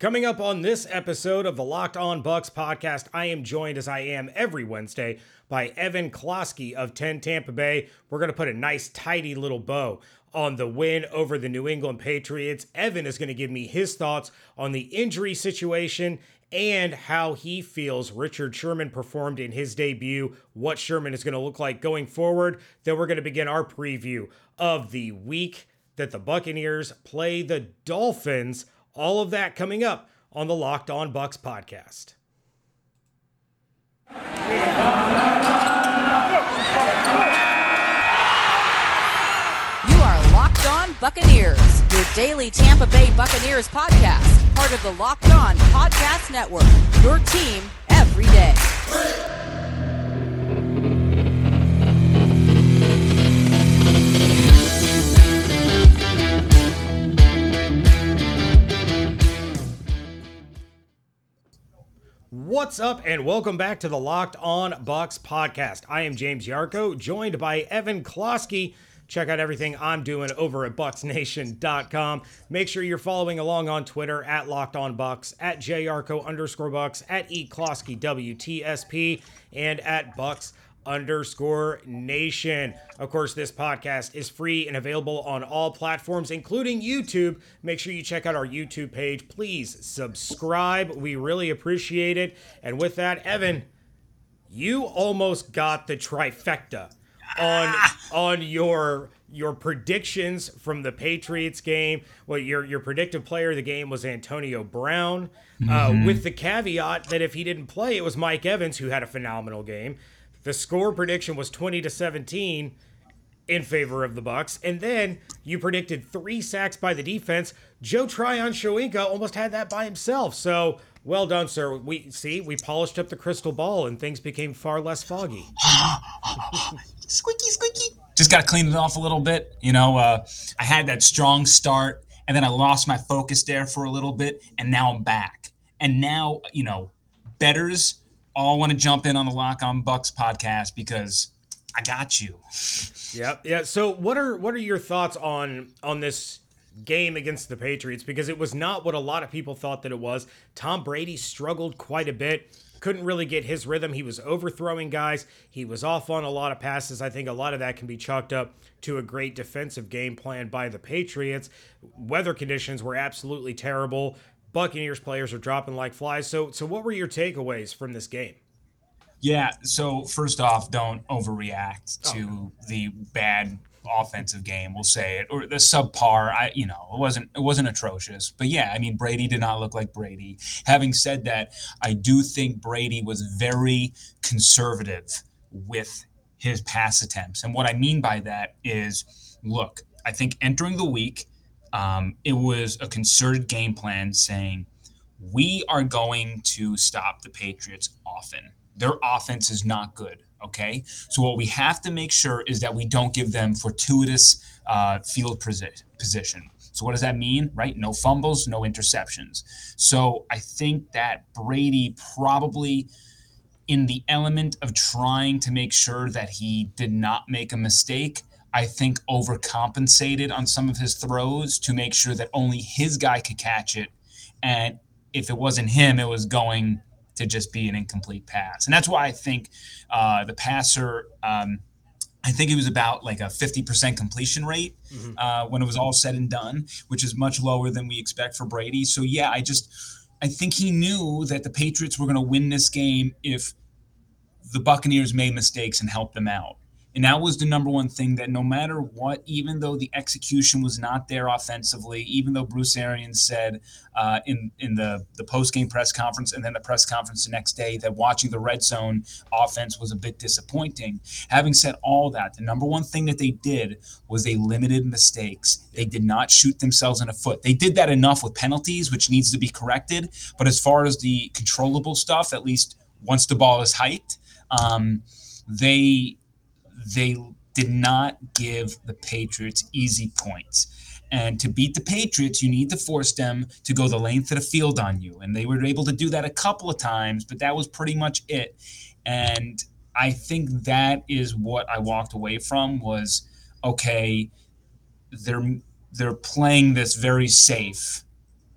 Coming up on this episode of the Locked On Bucs podcast, I am joined as I am every Wednesday by Evan Closky of 10 Tampa Bay. We're going to put a nice, tidy little bow on the win over the New England Patriots. Evan is going to give me his thoughts on the injury situation and how he feels Richard Sherman performed in his debut, what Sherman is going to look like going forward. Then we're going to begin our preview of the week that the Buccaneers play the Dolphins all of that coming up on the Locked On Bucs podcast. You are Locked On Buccaneers, your daily Tampa Bay Buccaneers podcast, part of the Locked On Podcast Network. Your team every day. What's up, and welcome back to the Locked On Bucs podcast. I am James Yarcho, joined by Evan Closky. Check out everything I'm doing over at BucsNation.com. Make sure you're following along on Twitter at Locked On Bucs, at JYarcho underscore Bucs, at eClosky WTSP, and at Bucs underscore nation. Of course, this podcast is free and available on all platforms, including YouTube. Make sure you check out our YouTube page. Please subscribe. We really appreciate it. And with that, Evan, you almost got the trifecta on on your your predictions from the Patriots game. Well, your your predictive player of the game was Antonio Brown, uh, with the caveat that if he didn't play, it was Mike Evans who had a phenomenal game. The score prediction was 20 to 17 in favor of the Bucs, and then you predicted three sacks by the defense. Joe Tryon-Shoyinka almost had that by himself. So well done, sir. We see we polished up the crystal ball, and things became far less foggy. squeaky, squeaky. Just got to clean it off a little bit. You know, uh, I had that strong start, and then I lost my focus there for a little bit, and now I'm back. And now, you know, betters all want to jump in on the Lock on Bucs podcast because I got you. Yep. Yeah. So what are what are your thoughts on on this game against the Patriots? Because it was not what a lot of people thought that it was. Tom Brady struggled quite a bit. Couldn't really get his rhythm. He was overthrowing guys. He was off on a lot of passes. I think a lot of that can be chalked up to a great defensive game plan by the Patriots. Weather conditions were absolutely terrible. Buccaneers players are dropping like flies. So, so what were your takeaways from this game? Yeah. So first off, don't overreact oh, to the bad offensive game. We'll say it or the subpar. I, you know, it wasn't it wasn't atrocious, but yeah, I mean Brady did not look like Brady. Having said that, I do think Brady was very conservative with his pass attempts, and what I mean by that is, look, I think entering the week, um, it was a concerted game plan saying we are going to stop the Patriots often. Their offense is not good. Okay. So, what we have to make sure is that we don't give them fortuitous uh, field position. So, what does that mean? Right? No fumbles, no interceptions. So, I think that Brady probably, in the element of trying to make sure that he did not make a mistake, I think overcompensated on some of his throws to make sure that only his guy could catch it. And if it wasn't him, it was going to just be an incomplete pass. And that's why I think uh, the passer, um, I think it was about like a 50% completion rate mm-hmm. uh, when it was all said and done, which is much lower than we expect for Brady. So, yeah, I just, I think he knew that the Patriots were going to win this game if the Buccaneers made mistakes and helped them out. And that was the number one thing that no matter what, even though the execution was not there offensively, even though Bruce Arians said uh, in in the the post game press conference and then the press conference the next day that watching the red zone offense was a bit disappointing. Having said all that, the number one thing that they did was they limited mistakes. They did not shoot themselves in the foot. They did that enough with penalties, which needs to be corrected. But as far as the controllable stuff, at least once the ball is hiked, um, they they did not give the Patriots easy points. And to beat the Patriots, you need to force them to go the length of the field on you. And they were able to do that a couple of times, but that was pretty much it. And I think that is what I walked away from was okay, they're they're playing this very safe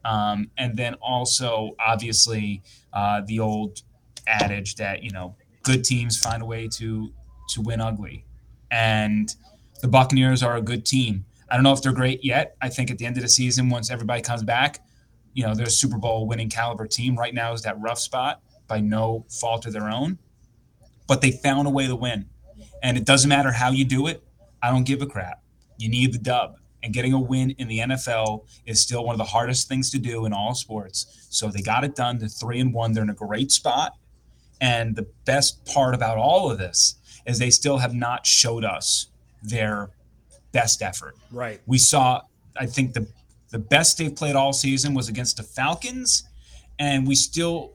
Um, and then also, obviously, uh, the old adage that you know good teams find a way to to win ugly, and the Buccaneers are a good team. I don't know if they're great yet. I think at the end of the season, once everybody comes back, you know, they're a Super Bowl winning caliber team. Right now is that rough spot by no fault of their own, but they found a way to win, and it doesn't matter how you do it. I don't give a crap. You need the dub and getting a win in the NFL is still one of the hardest things to do in all sports. So they got it done. They're three and one. They're in a great spot. And the best part about all of this is they still have not showed us their best effort. Right. We saw, I think the the best they've played all season was against the Falcons, and we still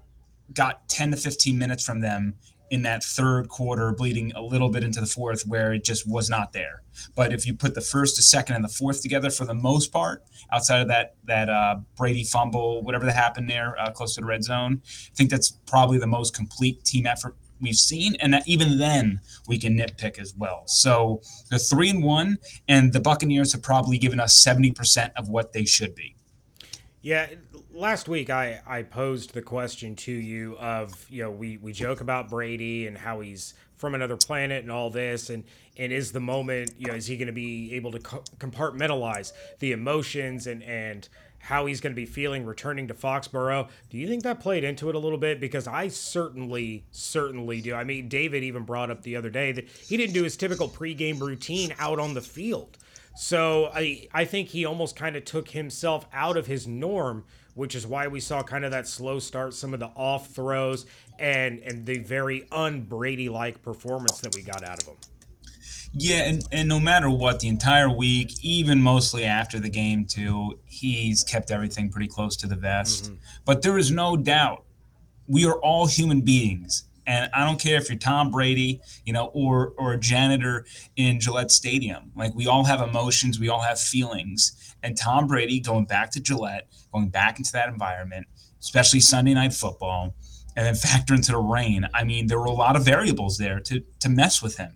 got 10 to 15 minutes from them in that third quarter, bleeding a little bit into the fourth, where it just was not there. But if you put the first, the second, and the fourth together, for the most part, outside of that that uh, Brady fumble, whatever that happened there, uh, close to the red zone, I think that's probably the most complete team effort we've seen, and that even then we can nitpick as well. So the three and one, and the Buccaneers have probably given us seventy percent of what they should be. Yeah, last week I, I posed the question to you of you know we, we joke about Brady and how he's from another planet and all this and and is the moment you know is he going to be able to co- compartmentalize the emotions and and how he's going to be feeling returning to Foxborough. Do you think that played into it a little bit? Because I certainly, certainly do. I mean, David even brought up the other day that he didn't do his typical pregame routine out on the field. So I, I think he almost kind of took himself out of his norm which is why we saw kind of that slow start, some of the off throws, and and the very un-Brady like performance that we got out of him. Yeah, and, and no matter what, the entire week, even mostly after the game too, he's kept everything pretty close to the vest. Mm-hmm. But there is no doubt we are all human beings. And I don't care if you're Tom Brady, you know, or or a janitor in Gillette Stadium. Like we all have emotions, we all have feelings. And Tom Brady going back to Gillette, going back into that environment, especially Sunday night football, and then factor into the rain. I mean, there were a lot of variables there to to mess with him,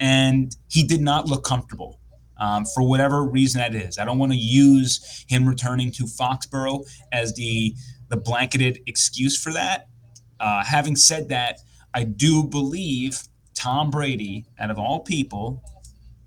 and he did not look comfortable. Um, for whatever reason that is, I don't want to use him returning to Foxborough as the the blanketed excuse for that. Uh, having said that, I do believe Tom Brady, out of all people,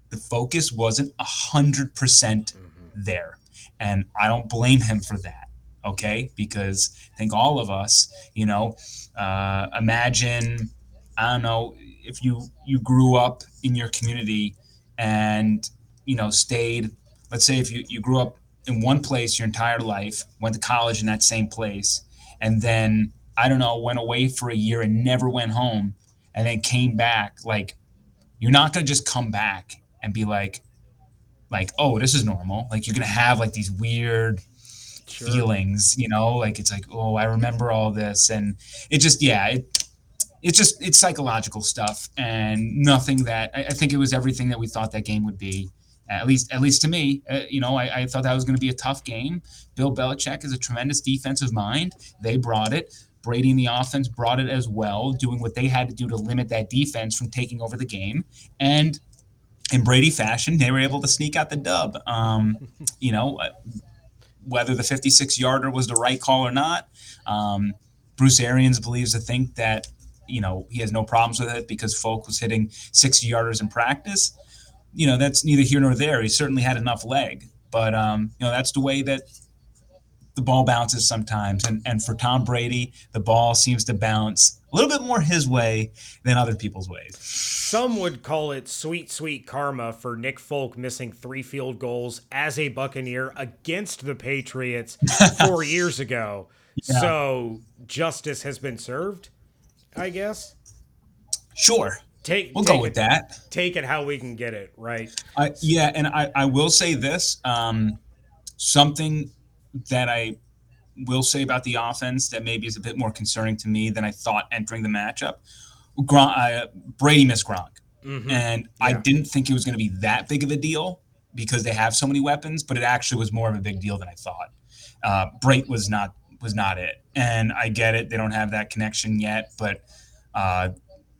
the focus wasn't a hundred percent. There, and I don't blame him for that. Okay, because I think all of us, you know, uh, imagine, I don't know, if you you grew up in your community and you know stayed. Let's say if you you grew up in one place your entire life, went to college in that same place, and then I don't know, went away for a year and never went home and then came back, like you're not gonna just come back and be like, like, oh, this is normal. Like you're gonna have like these weird sure. feelings, you know, like it's like, oh, I remember all this. And it just, yeah, it it's just it's psychological stuff and nothing that I, I think it was everything that we thought that game would be at least at least to me uh, you know I, I, thought that was going to be a tough game bill belichick is a tremendous defensive mind they brought it Brady and the offense brought it as well, doing what they had to do to limit that defense from taking over the game. And in Brady fashion, they were able to sneak out the dub. Um, you know, uh, whether the 56 yarder was the right call or not, um, Bruce Arians believes to think that, you know, he has no problems with it because Folk was hitting 60 yarders in practice. You know, that's neither here nor there. He certainly had enough leg. But, um, you know, that's the way that the ball bounces sometimes. And, and for Tom Brady, the ball seems to bounce a little bit more his way than other people's ways. Some would call it sweet, sweet karma for Nick Folk missing three field goals as a Buccaneer against the Patriots four years ago. Yeah. So justice has been served, I guess. Sure. Take, we'll take go with it, that. Take it how we can get it, right? Uh, yeah, and I, I will say this um, something that I will say about the offense that maybe is a bit more concerning to me than I thought entering the matchup. Gronk, uh, Brady missed Gronk, mm-hmm. and yeah. I didn't think it was going to be that big of a deal because they have so many weapons, but it actually was more of a big deal than I thought. Uh, Brate was not was not it, and I get it; they don't have that connection yet. But uh,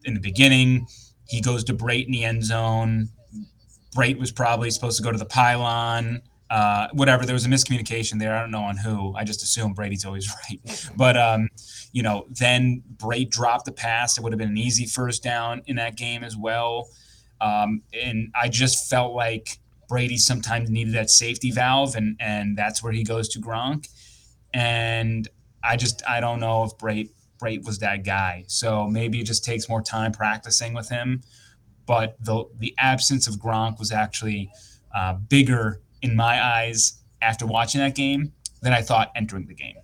in the beginning, he goes to Brate in the end zone. Brate was probably supposed to go to the pylon uh, whatever. There was a miscommunication there. I don't know on who. I just assume Brady's always right. But um, you know, then Brady dropped the pass. It would have been an easy first down in that game as well. Um, and I just felt like Brady sometimes needed that safety valve, and and that's where he goes to Gronk. And I just I don't know if Brady Brady was that guy. So maybe it just takes more time practicing with him. But the the absence of Gronk was actually uh, bigger in my eyes after watching that game than I thought entering the game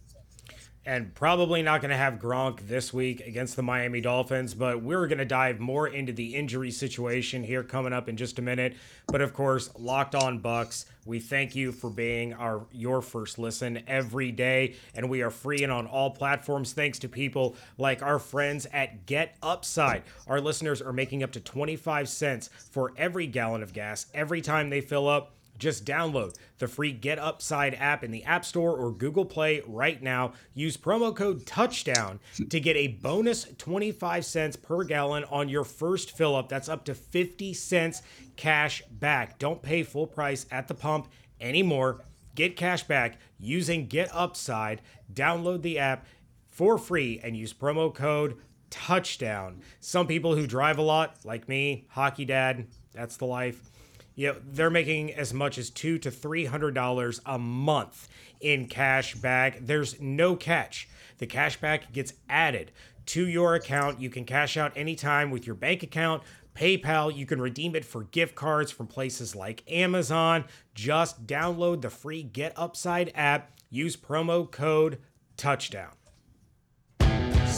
and probably not going to have Gronk this week against the Miami Dolphins, but we're going to dive more into the injury situation here coming up in just a minute. But of course, Locked On Bucs, we thank you for being our your first listen every day, and we are free and on all platforms thanks to people like our friends at Get Upside. Our listeners are making up to 25 cents for every gallon of gas every time they fill up just download the free Get Upside app in the App Store or Google Play right now. Use promo code Touchdown to get a bonus 25 cents per gallon on your first fill up. That's up to 50 cents cash back. Don't pay full price at the pump anymore. Get cash back using Get Upside. Download the app for free and use promo code touchdown. Some people who drive a lot, like me, hockey dad, that's the life you know, they're making as much as two to three hundred dollars a month in cash back. There's no catch. The cash back gets added to your account. You can cash out anytime with your bank account. PayPal, you can redeem it for gift cards from places like Amazon. Just download the free Get Upside app. Use promo code touchdown.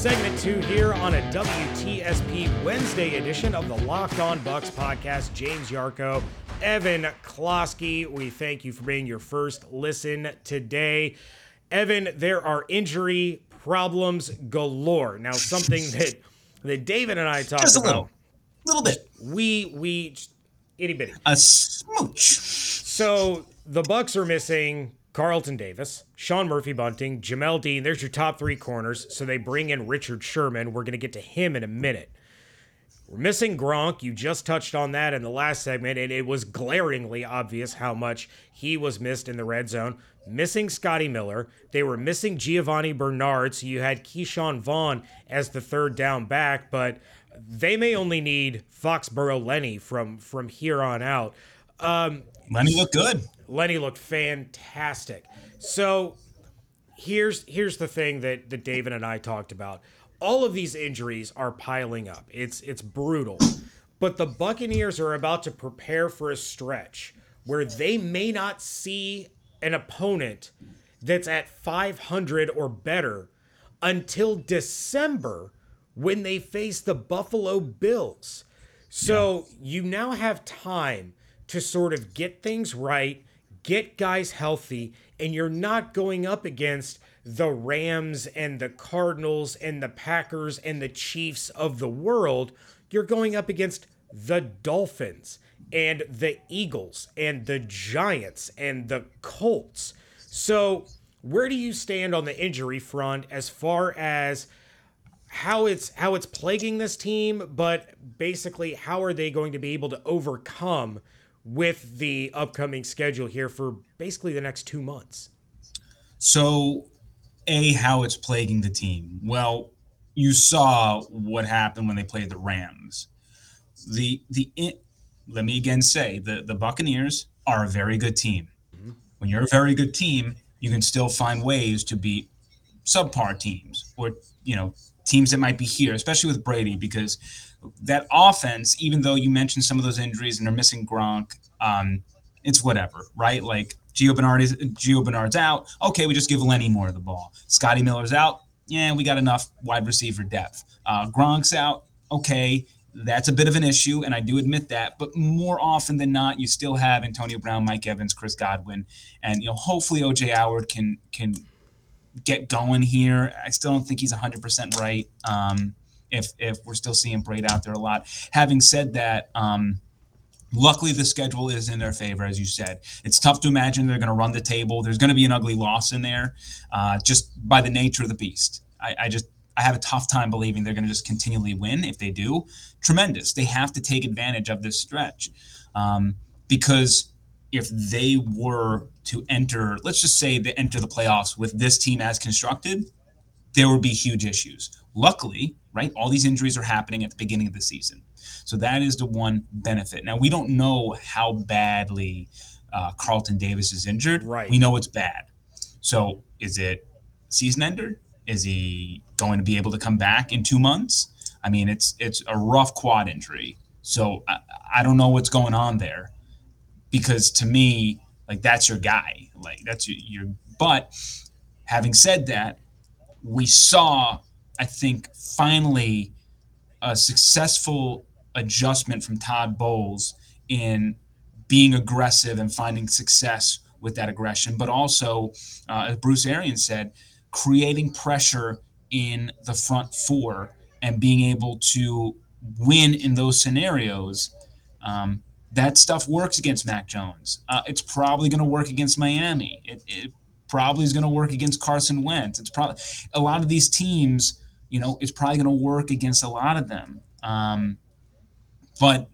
Segment two here on a WTSP Wednesday edition of the Locked On Bucs podcast. James Yarcho Evan Closky. We thank you for being your first listen today. Evan, there are injury problems galore. Now, something that that David and I talked Just a about. little, little bit. We we itty bitty. A smooch. So the Bucs are missing Carlton Davis, Sean Murphy Bunting, Jamel Dean. There's your top three corners. So they bring in Richard Sherman. We're going to get to him in a minute. We're missing Gronk. You just touched on that in the last segment, and it was glaringly obvious how much he was missed in the red zone. Missing Scotty Miller. They were missing Giovani Bernard, so you had Ke'Shawn Vaughn as the third down back, but they may only need Foxborough Lenny from from here on out. Um, Lenny looked good. Lenny looked fantastic. So here's here's the thing that that David and I talked about all of these injuries are piling up. It's it's brutal. But the Buccaneers are about to prepare for a stretch where they may not see an opponent that's at 500 or better until December when they face the Buffalo Bills. So yeah. you now have time to sort of get things right, get guys healthy, and you're not going up against the Rams and the Cardinals and the Packers and the Chiefs of the world, you're going up against the Dolphins and the Eagles and the Giants and the Colts. So, where do you stand on the injury front as far as how it's how it's plaguing this team, but basically how are they going to be able to overcome with the upcoming schedule here for basically the next 2 months? So, a how it's plaguing the team. Well, you saw what happened when they played the Rams. The the let me again say the the Buccaneers are a very good team. Mm-hmm. When you're a very good team, you can still find ways to beat subpar teams or you know teams that might be here, especially with Brady, because that offense, even though you mentioned some of those injuries and they're missing Gronk, um, it's whatever, right? Like Gio Bernard is Gio Bernard's out. Okay, we just give Lenny more of the ball. Scotty Miller's out. Yeah, we got enough wide receiver depth. Uh, Gronk's out. Okay, that's a bit of an issue, and I do admit that. But more often than not, you still have Antonio Brown, Mike Evans, Chris Godwin, and you know hopefully OJ Howard can can get going here. I still don't think he's 100% right. Um, if if we're still seeing Brate out there a lot. Having said that. Um, Luckily, the schedule is in their favor, as you said. It's tough to imagine they're going to run the table. There's going to be an ugly loss in there, uh, just by the nature of the beast. I, I just I have a tough time believing they're going to just continually win. If they do, tremendous. They have to take advantage of this stretch um, because if they were to enter, let's just say they enter the playoffs with this team as constructed, there would be huge issues. Luckily, right, all these injuries are happening at the beginning of the season. So that is the one benefit. Now, we don't know how badly uh, Carlton Davis is injured. Right. We know it's bad. So is it season ender? Is he going to be able to come back in two months? I mean, it's it's a rough quad injury. So I, I don't know what's going on there because to me, like that's your guy. Like that's your, your but having said that, we saw, I think, finally a successful adjustment from Todd Bowles in being aggressive and finding success with that aggression, but also, uh, as Bruce Arians said, creating pressure in the front four and being able to win in those scenarios. Um, that stuff works against Mac Jones. Uh, it's probably going to work against Miami. It, it probably is going to work against Carson Wentz. It's probably a lot of these teams. You know, it's probably going to work against a lot of them. Um, but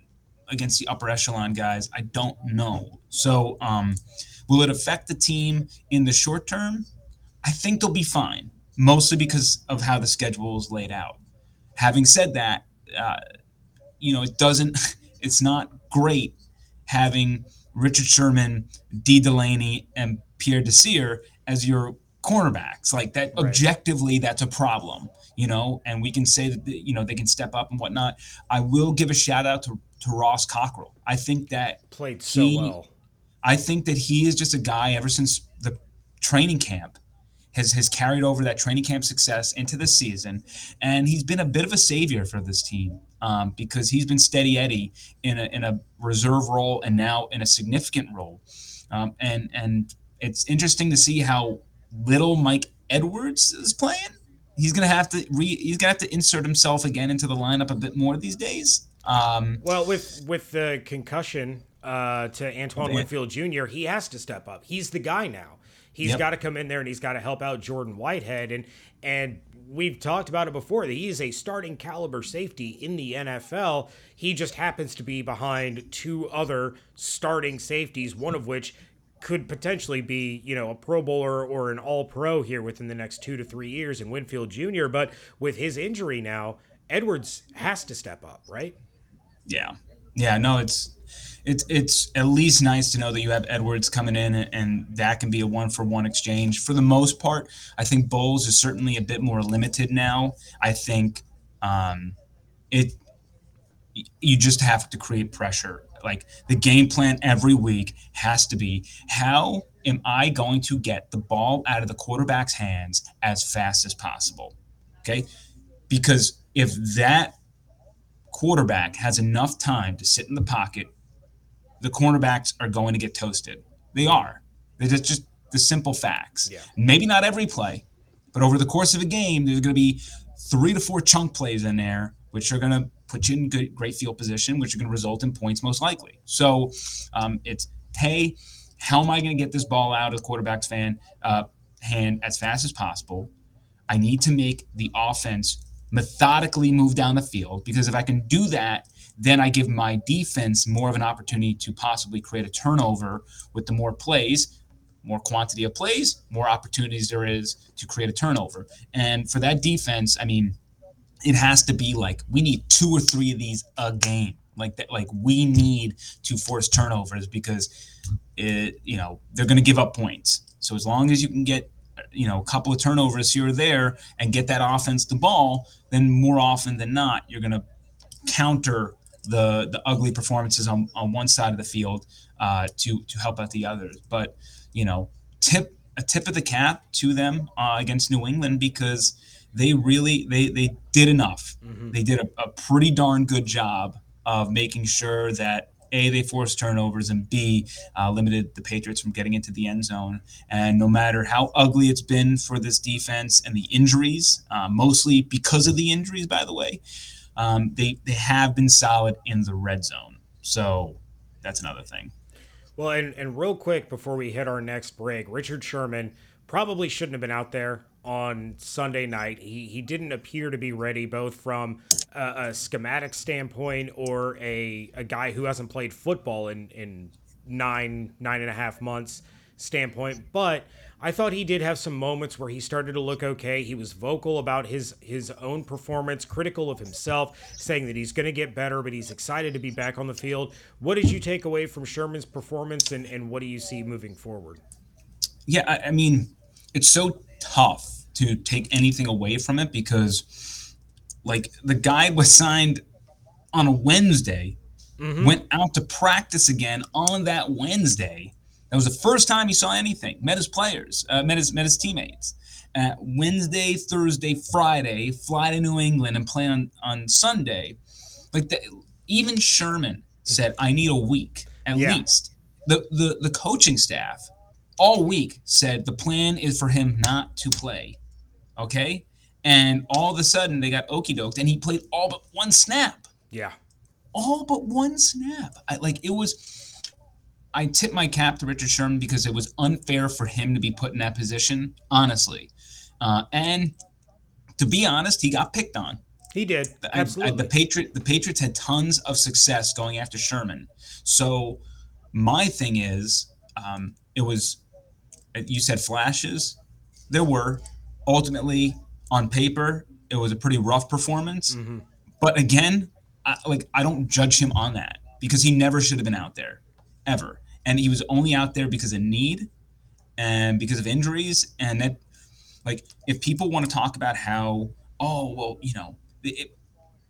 against the upper echelon guys, I don't know. So, um, will it affect the team in the short term? I think they'll be fine, mostly because of how the schedule is laid out. Having said that, uh, you know, it doesn't, it's not great having Richard Sherman, Dee Delaney, and Pierre Desir as your cornerbacks. Like that, right. objectively, that's a problem, you know, and we can say that, you know, they can step up and whatnot. I will give a shout out to, to Ross Cockrell. I think that played so he, well. I think that he is just a guy ever since the training camp has has carried over that training camp success into the season, and he's been a bit of a savior for this team um, because he's been steady Eddie in a in a reserve role and now in a significant role, um, and and it's interesting to see how little Mike Edwards is playing. He's gonna have to re, he's gonna have to insert himself again into the lineup a bit more these days. Um, well, with with the concussion uh, to Antoine Winfield Jr., he has to step up. He's the guy now. He's yep. got to come in there and he's got to help out Jordan Whitehead. And and we've talked about it before that he is a starting caliber safety in the NFL. He just happens to be behind two other starting safeties, one of which could potentially be, you know, a Pro Bowler or an All Pro here within the next two to three years in Winfield Jr. But with his injury now, Edwards has to step up, right? Yeah. Yeah. No, it's it's it's at least nice to know that you have Edwards coming in and, and that can be a one for one exchange. For the most part, I think Bowles is certainly a bit more limited now. I think um, it you just have to create pressure. Like the game plan every week has to be how am I going to get the ball out of the quarterback's hands as fast as possible? Okay? Because if that quarterback has enough time to sit in the pocket, the cornerbacks are going to get toasted. They are. Just, just the simple facts. Yeah. Maybe not every play, but over the course of a game, there's going to be three to four chunk plays in there, which are going to put you in good, great field position, which are going to result in points most likely. So um, it's, hey, how am I going to get this ball out of the quarterback's fan uh, hand as fast as possible? I need to make the offense methodically move down the field because if I can do that, then I give my defense more of an opportunity to possibly create a turnover with the more plays, more quantity of plays, more opportunities there is to create a turnover. And for that defense, I mean, it has to be like we need two or three of these a game. Like that, like we need to force turnovers because it, you know, they're going to give up points. So as long as you can get you know a couple of turnovers here or there and get that offense the ball then more often than not you're going to counter the the ugly performances on, on one side of the field uh, to to help out the others but you know tip a tip of the cap to them uh, against New England because they really they they did enough mm-hmm. they did a, a pretty darn good job of making sure that a, they forced turnovers, and B, uh, limited the Patriots from getting into the end zone. And no matter how ugly it's been for this defense and the injuries, uh, mostly because of the injuries, by the way, um, they, they have been solid in the red zone. So that's another thing. Well, and, and real quick before we hit our next break, Richard Sherman probably shouldn't have been out there on Sunday night. He, he didn't appear to be ready, both from a, a schematic standpoint or a, a guy who hasn't played football in, in nine nine and a half months standpoint, but I thought he did have some moments where he started to look okay. He was vocal about his his own performance, critical of himself, saying that he's going to get better, but he's excited to be back on the field. What did you take away from Sherman's performance, and, and what do you see moving forward? Yeah, I, I mean, it's so tough to take anything away from it because, like, the guy was signed on a Wednesday, mm-hmm. went out to practice again on that Wednesday that was the first time he saw anything. Met his players, uh, met his met his teammates. Uh, Wednesday, Thursday, Friday, fly to New England and play on on Sunday. Like the, even Sherman said, I need a week at yeah. least. The, the the coaching staff all week said the plan is for him not to play. Okay, and all of a sudden they got okey doked, and he played all but one snap. Yeah, all but one snap. I, like it was I tip my cap to Richard Sherman because it was unfair for him to be put in that position, honestly. Uh, and to be honest, he got picked on. He did. Absolutely. I, I, the Patriot the Patriots had tons of success going after Sherman. So my thing is, um, it was you said flashes. There were ultimately on paper, it was a pretty rough performance. Mm-hmm. But again, I, like I don't judge him on that because he never should have been out there ever. And he was only out there because of need and because of injuries. And that, like, if people want to talk about how, oh, well, you know, it,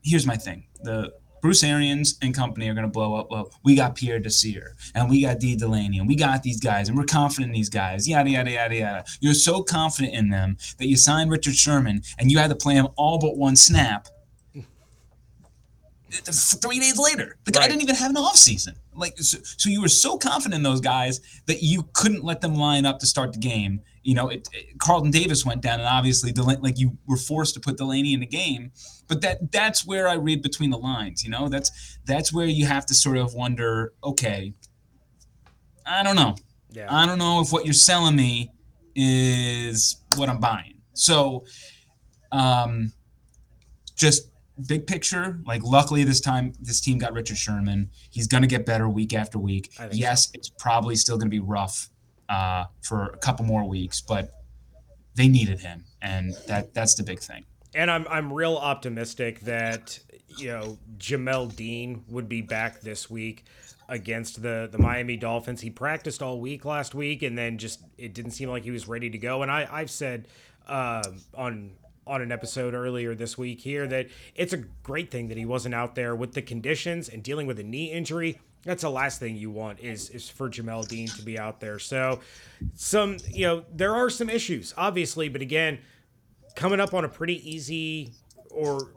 here's my thing. The Bruce Arians and company are going to blow up. Well, we got Pierre Desir and we got Dee Delaney and we got these guys and we're confident in these guys. Yada yada yada yada. You're so confident in them that you signed Richard Sherman and you had to play him all but one snap three days later. The guy right. didn't even have an off season. Like so, so, you were so confident in those guys that you couldn't let them line up to start the game. You know, it, it, Carlton Davis went down, and obviously, Del- like you were forced to put Delaney in the game. But that that's where I read between the lines. You know, that's that's where you have to sort of wonder. Okay, I don't know. Yeah. I don't know if what you're selling me is what I'm buying. So, um, just big picture, like luckily this time this team got Richard Sherman. He's going to get better week after week. Yes, so. it's probably still going to be rough uh, for a couple more weeks, but they needed him, and that that's the big thing. And I'm I'm real optimistic that you know Jamel Dean would be back this week against the the Miami Dolphins. He practiced all week last week, and then just it didn't seem like he was ready to go. And I I've said uh, on on an episode earlier this week here that it's a great thing that he wasn't out there with the conditions and dealing with a knee injury. That's the last thing you want is is for Jamel Dean to be out there. So some you know there are some issues obviously, but again, coming up on a pretty easy or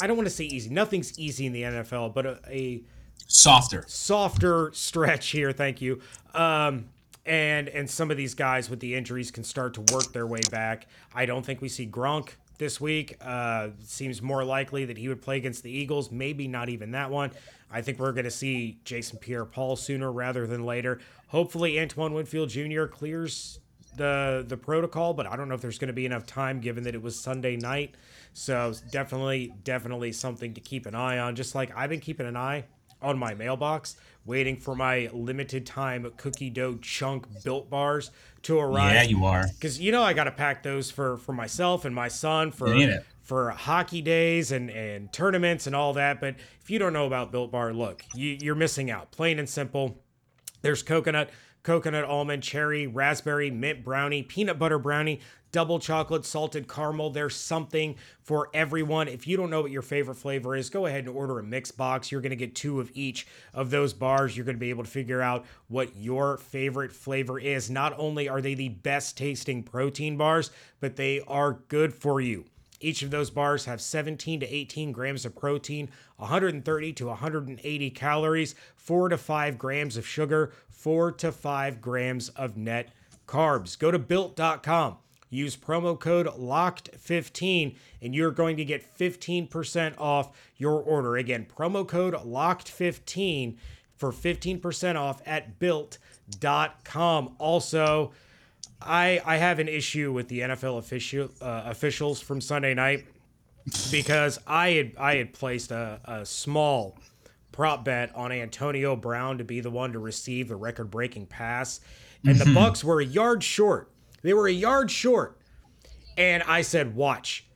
I don't want to say easy. Nothing's easy in the NFL, but a, a softer softer stretch here. Thank you. Um, and and some of these guys with the injuries can start to work their way back. I don't think we see Gronk this week. Uh, seems more likely that he would play against the Eagles. Maybe not even that one. I think we're going to see Jason Pierre-Paul sooner rather than later. Hopefully, Antoine Winfield Jr. clears the the protocol, but I don't know if there's going to be enough time given that it was Sunday night. So definitely, definitely something to keep an eye on. Just like I've been keeping an eye on my mailbox, waiting for my limited time cookie dough chunk built bars to arrive. Yeah, you are. Because you know I got to pack those for for myself and my son for for hockey days and and tournaments and all that. But if you don't know about Built Bar, look, you, you're missing out. Plain and simple. There's coconut coconut almond, cherry, raspberry, mint brownie, peanut butter brownie, double chocolate, salted caramel. There's something for everyone. If you don't know what your favorite flavor is, go ahead and order a mix box. You're going to get two of each of those bars. You're going to be able to figure out what your favorite flavor is. Not only are they the best tasting protein bars, but they are good for you. Each of those bars have 17 to 18 grams of protein, 130 to 180 calories, 4 to 5 grams of sugar, 4 to 5 grams of net carbs. Go to built.com. Use promo code LOCKED15 and you're going to get 15% off your order. Again, promo code LOCKED15 for 15% off at built.com. Also, I I have an issue with the NFL official uh, officials from Sunday night because I had I had placed a, a small prop bet on Antonio Brown to be the one to receive the record-breaking pass, and the Bucs were a yard short. They were a yard short, and I said, "Watch."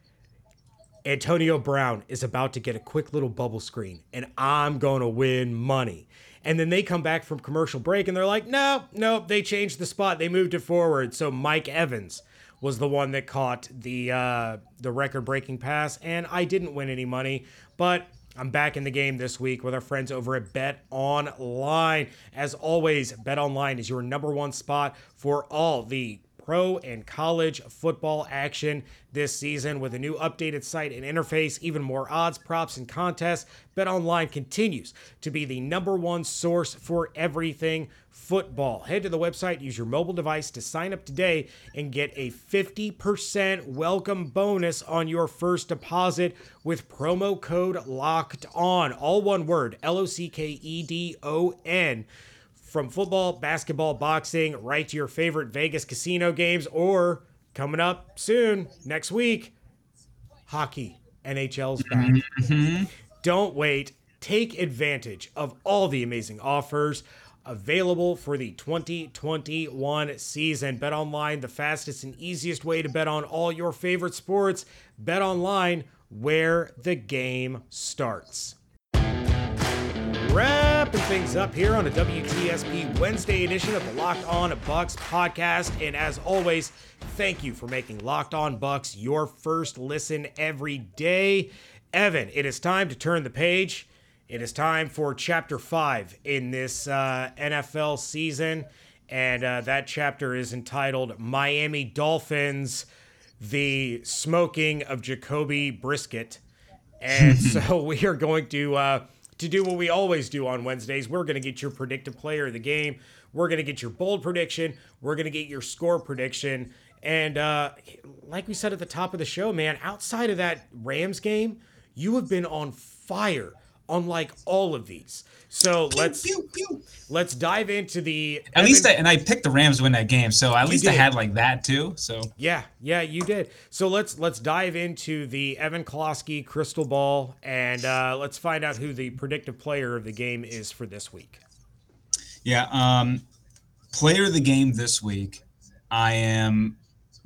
Antonio Brown is about to get a quick little bubble screen and I'm going to win money. And then they come back from commercial break and they're like, no, no, they changed the spot. They moved it forward. So Mike Evans was the one that caught the uh, the record breaking pass. And I didn't win any money, but I'm back in the game this week with our friends over at Bet Online. As always, Bet Online is your number one spot for all the pro and college football action this season with a new updated site and interface, even more odds, props, and contests. BetOnline continues to be the number one source for everything football. Head to the website, use your mobile device to sign up today and get a 50% welcome bonus on your first deposit with promo code LOCKED ON. All one word, L O C K E D O N from football, basketball, boxing, right to your favorite Vegas casino games, or coming up soon, next week, hockey. NHL's mm-hmm, back. Mm-hmm. Don't wait. Take advantage of all the amazing offers available for the 2021 season. Bet online, the fastest and easiest way to bet on all your favorite sports. Bet online, where the game starts wrapping things up here on a WTSP Wednesday edition of the Locked On Bucs podcast. And as always, thank you for making Locked On Bucs your first listen every day. Evan, it is time to turn the page. It is time for chapter five in this uh, NFL season. And uh, that chapter is entitled Miami Dolphins, the smoking of Jacoby Brisket. And so we are going to. Uh, to do what we always do on Wednesdays. We're going to get your predictive player of the game. We're going to get your bold prediction. We're going to get your score prediction. And uh, like we said at the top of the show, man, outside of that Rams game, you have been on fire unlike all of these. So pew, let's pew, pew. let's dive into the. At Evan, least, I, and I picked the Rams to win that game, so at least did. I had like that too. So yeah, yeah, you did. So let's let's dive into the Evan Closky crystal ball, and uh, let's find out who the predictive player of the game is for this week. Yeah, um, player of the game this week, I am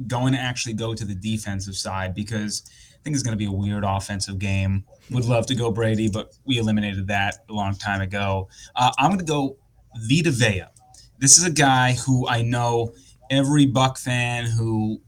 going to actually go to the defensive side because I think it's going to be a weird offensive game. Would love to go Brady, but we eliminated that a long time ago. Uh, I'm going to go Vita Vea. This is a guy who I know every Buc fan who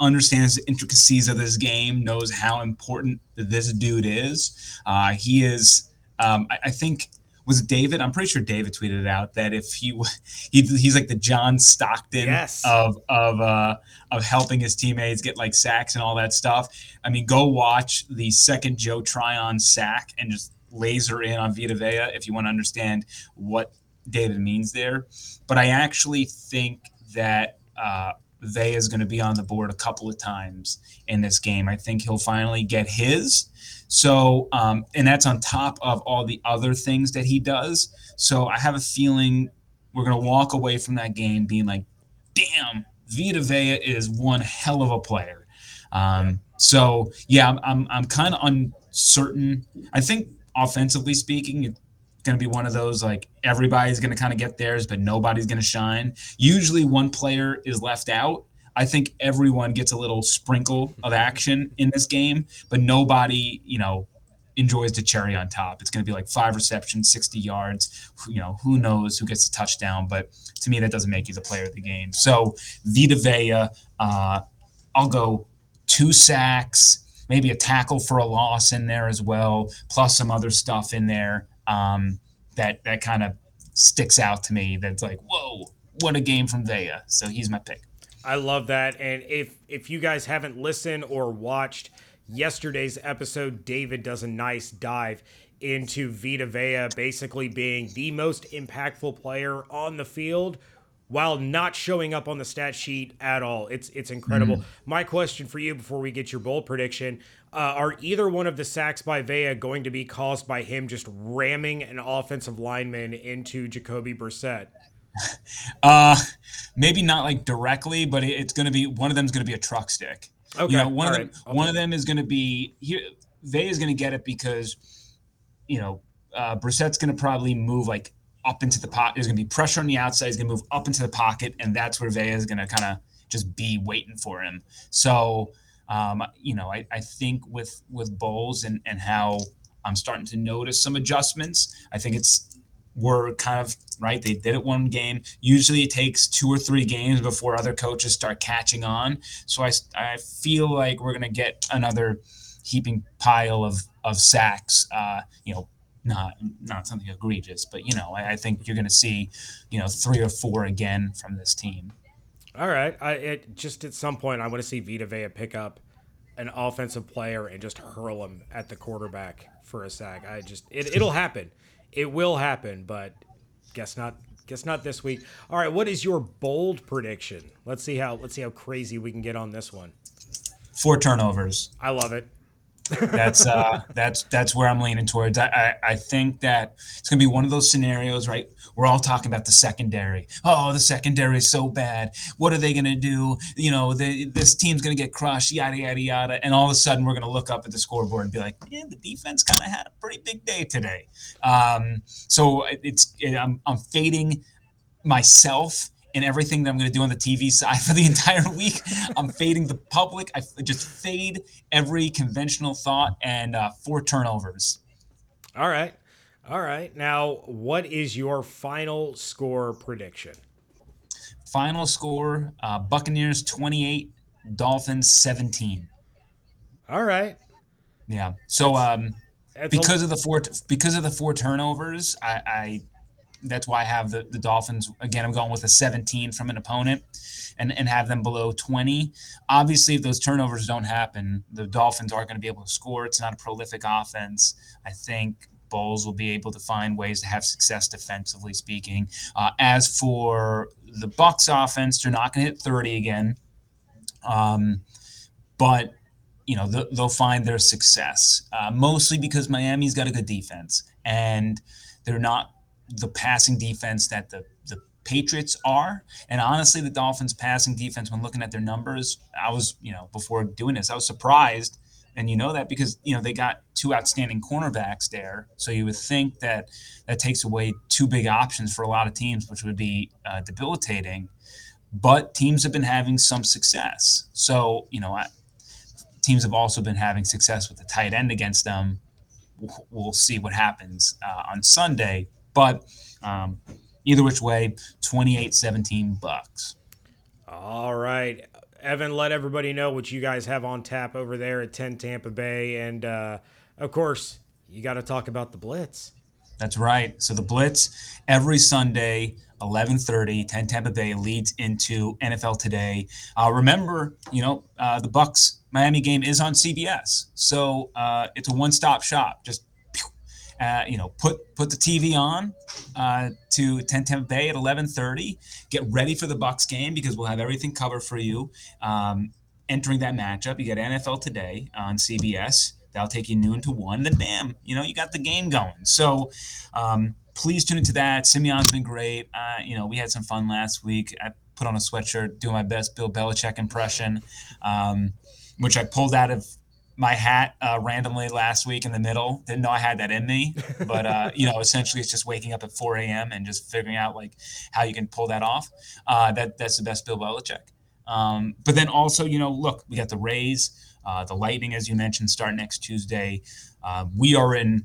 understands the intricacies of this game knows how important this dude is. Uh, he is, um, I, I think was David? I'm pretty sure David tweeted out that if he, he he's like the John Stockton yes. of of uh, of helping his teammates get like sacks and all that stuff. I mean, go watch the second Joe Tryon sack and just laser in on Vita Vea if you want to understand what David means there. But I actually think that uh, Vea is going to be on the board a couple of times in this game. I think he'll finally get his. So, um, and that's on top of all the other things that he does. So I have a feeling we're going to walk away from that game being like, damn, Vita Vea is one hell of a player. Um, so yeah, I'm, I'm, I'm kind of uncertain. I think offensively speaking, it's going to be one of those like everybody's going to kind of get theirs, but nobody's going to shine. Usually one player is left out I think everyone gets a little sprinkle of action in this game, but nobody, you know, enjoys the cherry on top. It's going to be like five receptions, 60 yards. You know, who knows who gets a touchdown, but to me, that doesn't make you the player of the game. So, Vita Vea, uh, I'll go two sacks, maybe a tackle for a loss in there as well, plus some other stuff in there um, that that kind of sticks out to me. That's like, whoa, what a game from Vea. So he's my pick. I love that. And if if you guys haven't listened or watched yesterday's episode, David does a nice dive into Vita Vea basically being the most impactful player on the field while not showing up on the stat sheet at all. It's it's incredible. Mm. My question for you before we get your bold prediction, uh, are either one of the sacks by Vea going to be caused by him just ramming an offensive lineman into Jacoby Brissett? Uh, maybe not like directly, but it's going to be one of them is going to be a truck stick. Okay. You know, one All of them, right. one of them is going to be here. Vea is going to get it because, you know, uh, Brissett's going to probably move like up into the pot. There's going to be pressure on the outside. He's going to move up into the pocket, and that's where Vea is going to kind of just be waiting for him. So, um, you know, I, I think with with Bowles and and how I'm starting to notice some adjustments. I think it's we're kind of right. They did it one game. Usually it takes two or three games before other coaches start catching on. So I, I feel like we're going to get another heaping pile of, of sacks, uh, you know, not not something egregious, but you know, I, I think you're going to see, you know, three or four again from this team. All right, I it, just at some point I want to see Vita Vea pick up an offensive player and just hurl him at the quarterback for a sack. I just it, it'll happen it will happen, but guess not. Guess not this week. All right, what is your bold prediction? Let's see how let's see how crazy we can get on this one. Four turnovers. I love it that's uh, that's that's where I'm leaning towards. I, I, I think that it's gonna be one of those scenarios, right? We're all talking about the secondary. Oh, the secondary is so bad. What are they gonna do? You know, the, this team's gonna get crushed. Yada yada yada. And all of a sudden, we're gonna look up at the scoreboard and be like, yeah, the defense kind of had a pretty big day today. Um, so it's it, I'm I'm fading myself in everything that I'm going to do on the TV side for the entire week. I'm fading the public. I just fade every conventional thought and uh, four turnovers. All right. All right. Now, what is your final score prediction? Final score uh, Buccaneers 28, Dolphins 17. All right. Yeah. So, um, because of the four because of the four turnovers, I, I that's why I have the, the Dolphins. Again, I'm going with a 17 from an opponent and, and have them below 20. Obviously, if those turnovers don't happen, the Dolphins aren't going to be able to score. It's not a prolific offense. I think Bowles will be able to find ways to have success defensively speaking. Uh, as for the Bucs offense, they're not going to hit 30 again. Um, but you know they'll, they'll find their success uh, mostly because Miami's got a good defense and they're not the passing defense that the the Patriots are. And honestly, the Dolphins passing defense, when looking at their numbers, I was, you know, before doing this, I was surprised. And you know that because, you know, they got two outstanding cornerbacks there. So you would think that that takes away two big options for a lot of teams, which would be uh, debilitating. But teams have been having some success. So, you know, I, teams have also been having success with the tight end against them. We'll, see what happens uh, on Sunday. But um, either which way, 28-17 Bucs. All right. Evan, let everybody know what you guys have on tap over there at 10 Tampa Bay. And uh, of course, you got to talk about the Blitz. That's right. So the Blitz every Sunday, 11:30, 10 Tampa Bay leads into NFL Today. Uh, remember, you know, uh, the Bucs Miami game is on CBS, so uh, it's a one-stop shop. Just uh, you know, put put the TV on uh, to 10 Tampa Bay at 11:30. Get ready for the Bucs game because we'll have everything covered for you. Um, entering that matchup, you get NFL today on CBS. That'll take you noon to one. Then bam, you know, you got the game going. So. Um, please tune into that. Simeon's been great. Uh, you know, we had some fun last week. I put on a sweatshirt, doing my best Bill Belichick impression, um, which I pulled out of my hat uh, randomly last week in the middle. Didn't know I had that in me, but uh, you know, essentially, it's just waking up at 4 a.m. and just figuring out like how you can pull that off. Uh, that that's the best Bill Belichick. Um, but then also, you know, look, we got the Rays, uh, the Lightning, as you mentioned, start next Tuesday. Uh, we are in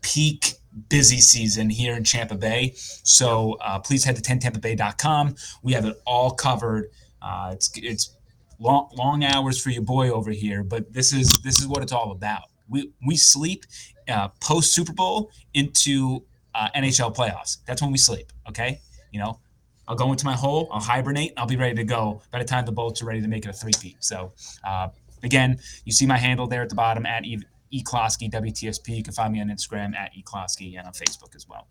peak busy season here in Tampa Bay, so uh, please head to 10tampabay.com. We have it all covered. it's it's long long hours for your boy over here, but this is this is what it's all about. We we sleep uh, post Super Bowl into uh, NHL playoffs. That's when we sleep. Okay, you know, I'll go into my hole, I'll hibernate, I'll be ready to go by the time the Bolts are ready to make it a three-peat. So, uh, again, you see my handle there at the bottom at e- eClosky, WTSP. You can find me on Instagram at eClosky and on Facebook as well.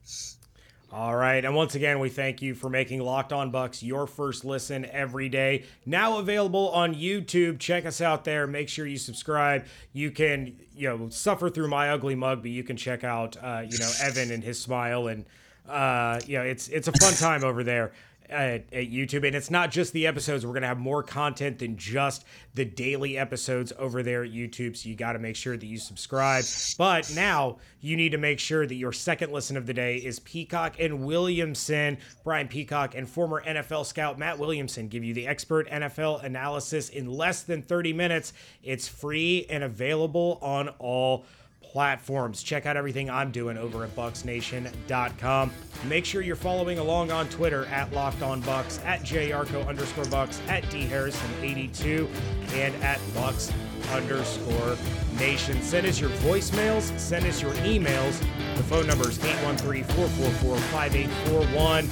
All right. And once again, we thank you for making Locked On Bucs your first listen every day. Now available on YouTube. Check us out there. Make sure you subscribe. You can, you know, suffer through my ugly mug, but you can check out, uh, you know, Evan and his smile. And, uh, you know, it's, it's a fun time over there. At, at YouTube. And it's not just the episodes. We're going to have more content than just the daily episodes over there at YouTube. So you got to make sure that you subscribe. But now you need to make sure that your second listen of the day is Peacock and Williamson. Brian Peacock and former NFL scout Matt Williamson give you the expert NFL analysis in less than 30 minutes. It's free and available on all platforms. Check out everything I'm doing over at BucsNation.com. Make sure you're following along on Twitter at Locked On Bucs, at JYarcho underscore Bucs, at D Harrison82, and at Bucs underscore Nation. Send us your voicemails, send us your emails. The phone number is 813 444 5841.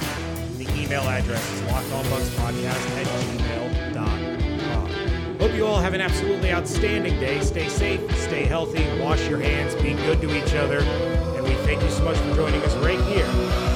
The email address is lockedonbucspodcast at gmail.com. Hope you all have an absolutely outstanding day. Stay safe, stay healthy, wash your hands, be good to each other. And we thank you so much for joining us right here